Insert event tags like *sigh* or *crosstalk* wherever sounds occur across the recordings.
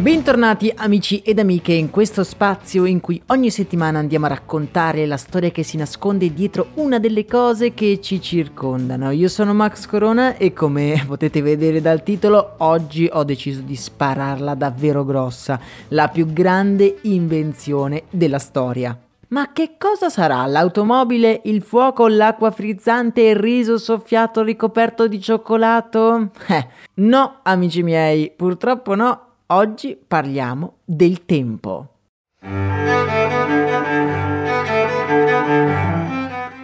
Bentornati amici ed amiche in questo spazio in cui ogni settimana andiamo a raccontare la storia che si nasconde dietro una delle cose che ci circondano. Io sono Max Corona e come potete vedere dal titolo oggi ho deciso di spararla davvero grossa, la più grande invenzione della storia. Ma che cosa sarà l'automobile, il fuoco, l'acqua frizzante e il riso soffiato ricoperto di cioccolato? Eh, no, amici miei, purtroppo no. Oggi parliamo del tempo.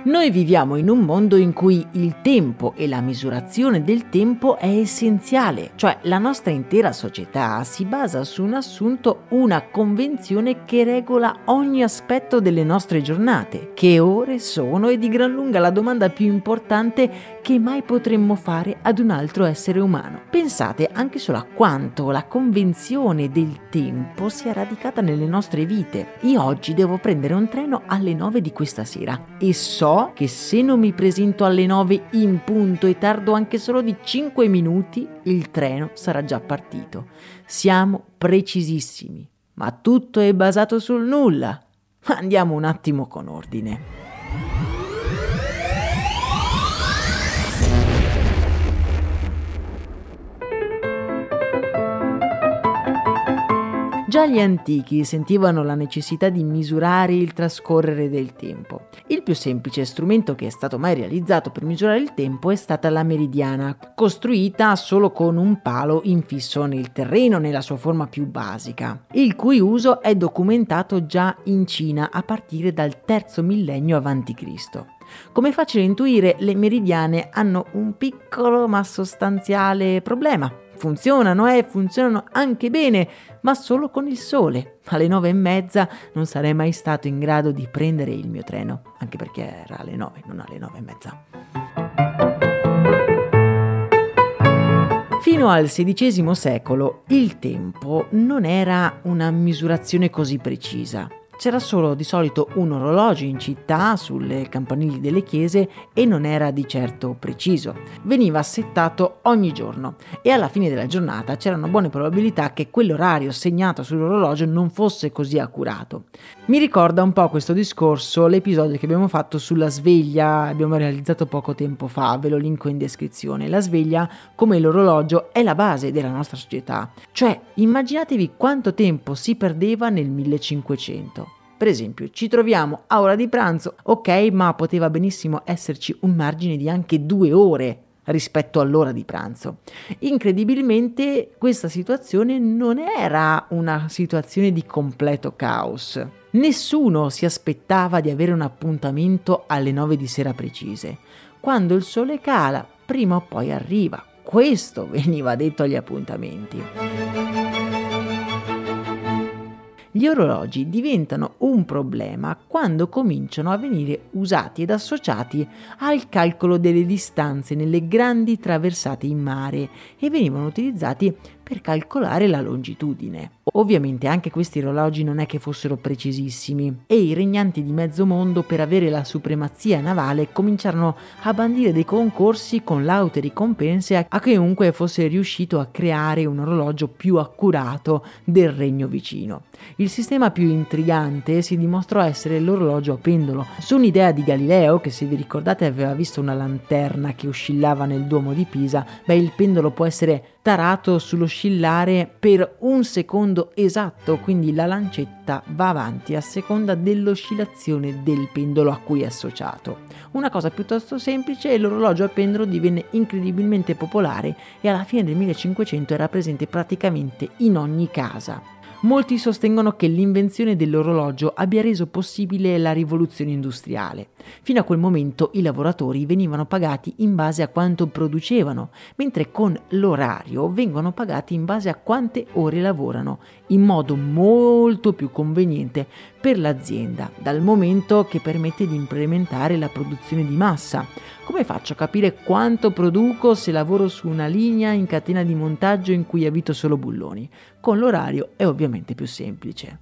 Noi viviamo in un mondo in cui il tempo e la misurazione del tempo è essenziale, cioè la nostra intera società si basa su un assunto, una convenzione che regola ogni aspetto delle nostre giornate. Che ore sono e di gran lunga la domanda più importante che mai potremmo fare ad un altro essere umano. Pensate anche solo a quanto la convenzione del tempo sia radicata nelle nostre vite. Io oggi devo prendere un treno alle 9 di questa sera e so che se non mi presento alle 9 in punto e tardo anche solo di 5 minuti, il treno sarà già partito. Siamo precisissimi, ma tutto è basato sul nulla. Andiamo un attimo con ordine. Già gli antichi sentivano la necessità di misurare il trascorrere del tempo. Il più semplice strumento che è stato mai realizzato per misurare il tempo è stata la meridiana, costruita solo con un palo infisso nel terreno nella sua forma più basica, il cui uso è documentato già in Cina a partire dal terzo millennio a.C. Come facile intuire, le meridiane hanno un piccolo ma sostanziale problema funzionano e eh, funzionano anche bene, ma solo con il sole. Alle nove e mezza non sarei mai stato in grado di prendere il mio treno, anche perché era alle nove, non alle nove e mezza. Fino al XVI secolo il tempo non era una misurazione così precisa. C'era solo di solito un orologio in città sulle campanili delle chiese e non era di certo preciso. Veniva settato ogni giorno e alla fine della giornata c'erano buone probabilità che quell'orario segnato sull'orologio non fosse così accurato. Mi ricorda un po' questo discorso l'episodio che abbiamo fatto sulla sveglia, abbiamo realizzato poco tempo fa, ve lo linko in descrizione. La sveglia, come l'orologio, è la base della nostra società. Cioè, immaginatevi quanto tempo si perdeva nel 1500. Per esempio, ci troviamo a ora di pranzo, ok, ma poteva benissimo esserci un margine di anche due ore rispetto all'ora di pranzo. Incredibilmente questa situazione non era una situazione di completo caos. Nessuno si aspettava di avere un appuntamento alle 9 di sera precise. Quando il sole cala, prima o poi arriva. Questo *laughs* veniva detto agli appuntamenti gli orologi diventano un problema quando cominciano a venire usati ed associati al calcolo delle distanze nelle grandi traversate in mare e venivano utilizzati per calcolare la longitudine. Ovviamente anche questi orologi non è che fossero precisissimi e i regnanti di mezzo mondo per avere la supremazia navale cominciarono a bandire dei concorsi con laute ricompense a chiunque fosse riuscito a creare un orologio più accurato del regno vicino. Il sistema più intrigante si dimostrò essere l'orologio a pendolo, su un'idea di Galileo che se vi ricordate aveva visto una lanterna che oscillava nel Duomo di Pisa, beh il pendolo può essere tarato sull'oscillare per un secondo esatto, quindi la lancetta va avanti a seconda dell'oscillazione del pendolo a cui è associato. Una cosa piuttosto semplice e l'orologio a pendolo divenne incredibilmente popolare e alla fine del 1500 era presente praticamente in ogni casa. Molti sostengono che l'invenzione dell'orologio abbia reso possibile la rivoluzione industriale. Fino a quel momento i lavoratori venivano pagati in base a quanto producevano, mentre con l'orario vengono pagati in base a quante ore lavorano, in modo molto più conveniente per l'azienda, dal momento che permette di implementare la produzione di massa. Come faccio a capire quanto produco se lavoro su una linea in catena di montaggio in cui evito solo bulloni? Con l'orario è ovviamente più semplice.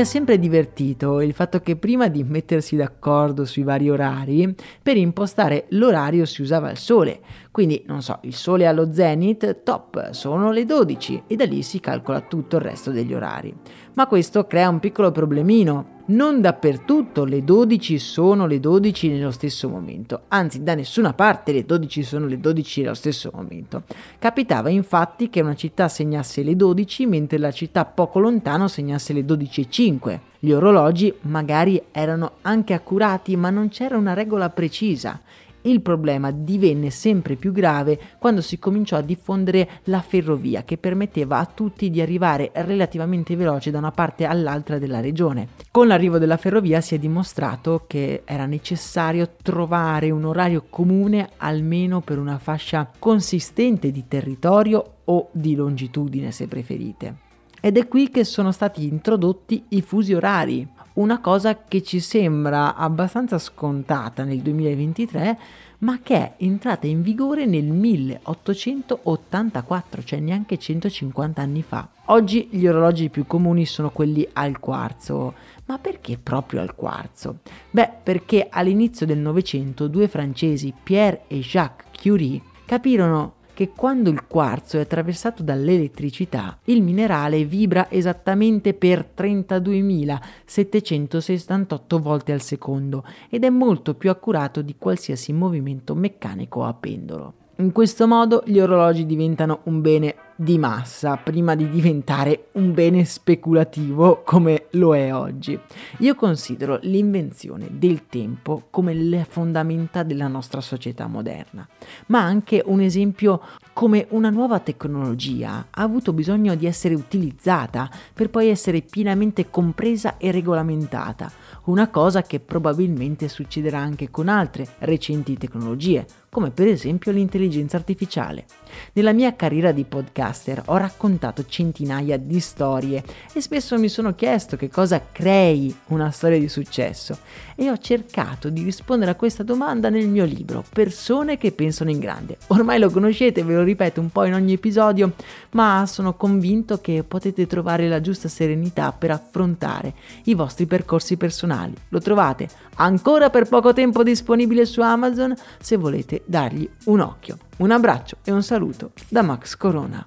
Ha sempre divertito il fatto che prima di mettersi d'accordo sui vari orari, per impostare l'orario si usava il sole. Quindi, non so, il sole allo zenith, top, sono le 12 e da lì si calcola tutto il resto degli orari. Ma questo crea un piccolo problemino. Non dappertutto le 12 sono le 12 nello stesso momento, anzi da nessuna parte le 12 sono le 12 nello stesso momento. Capitava infatti che una città segnasse le 12 mentre la città poco lontano segnasse le 12.05. Gli orologi magari erano anche accurati ma non c'era una regola precisa il problema divenne sempre più grave quando si cominciò a diffondere la ferrovia che permetteva a tutti di arrivare relativamente veloce da una parte all'altra della regione. Con l'arrivo della ferrovia si è dimostrato che era necessario trovare un orario comune almeno per una fascia consistente di territorio o di longitudine se preferite. Ed è qui che sono stati introdotti i fusi orari, una cosa che ci sembra abbastanza scontata nel 2023, ma che è entrata in vigore nel 1884, cioè neanche 150 anni fa. Oggi gli orologi più comuni sono quelli al quarzo. Ma perché proprio al quarzo? Beh, perché all'inizio del Novecento due francesi, Pierre e Jacques Curie, capirono che quando il quarzo è attraversato dall'elettricità, il minerale vibra esattamente per 32.768 volte al secondo ed è molto più accurato di qualsiasi movimento meccanico a pendolo. In questo modo gli orologi diventano un bene di massa prima di diventare un bene speculativo come lo è oggi. Io considero l'invenzione del tempo come le fondamenta della nostra società moderna, ma anche un esempio come una nuova tecnologia ha avuto bisogno di essere utilizzata per poi essere pienamente compresa e regolamentata, una cosa che probabilmente succederà anche con altre recenti tecnologie, come per esempio l'intelligenza artificiale. Nella mia carriera di podcaster ho raccontato centinaia di storie e spesso mi sono chiesto che cosa crei una storia di successo e ho cercato di rispondere a questa domanda nel mio libro Persone che pensano in grande. Ormai lo conoscete, ve lo ripeto un po' in ogni episodio, ma sono convinto che potete trovare la giusta serenità per affrontare i vostri percorsi personali. Lo trovate ancora per poco tempo disponibile su Amazon se volete dargli un occhio. Un abbraccio e un saluto da Max Corona.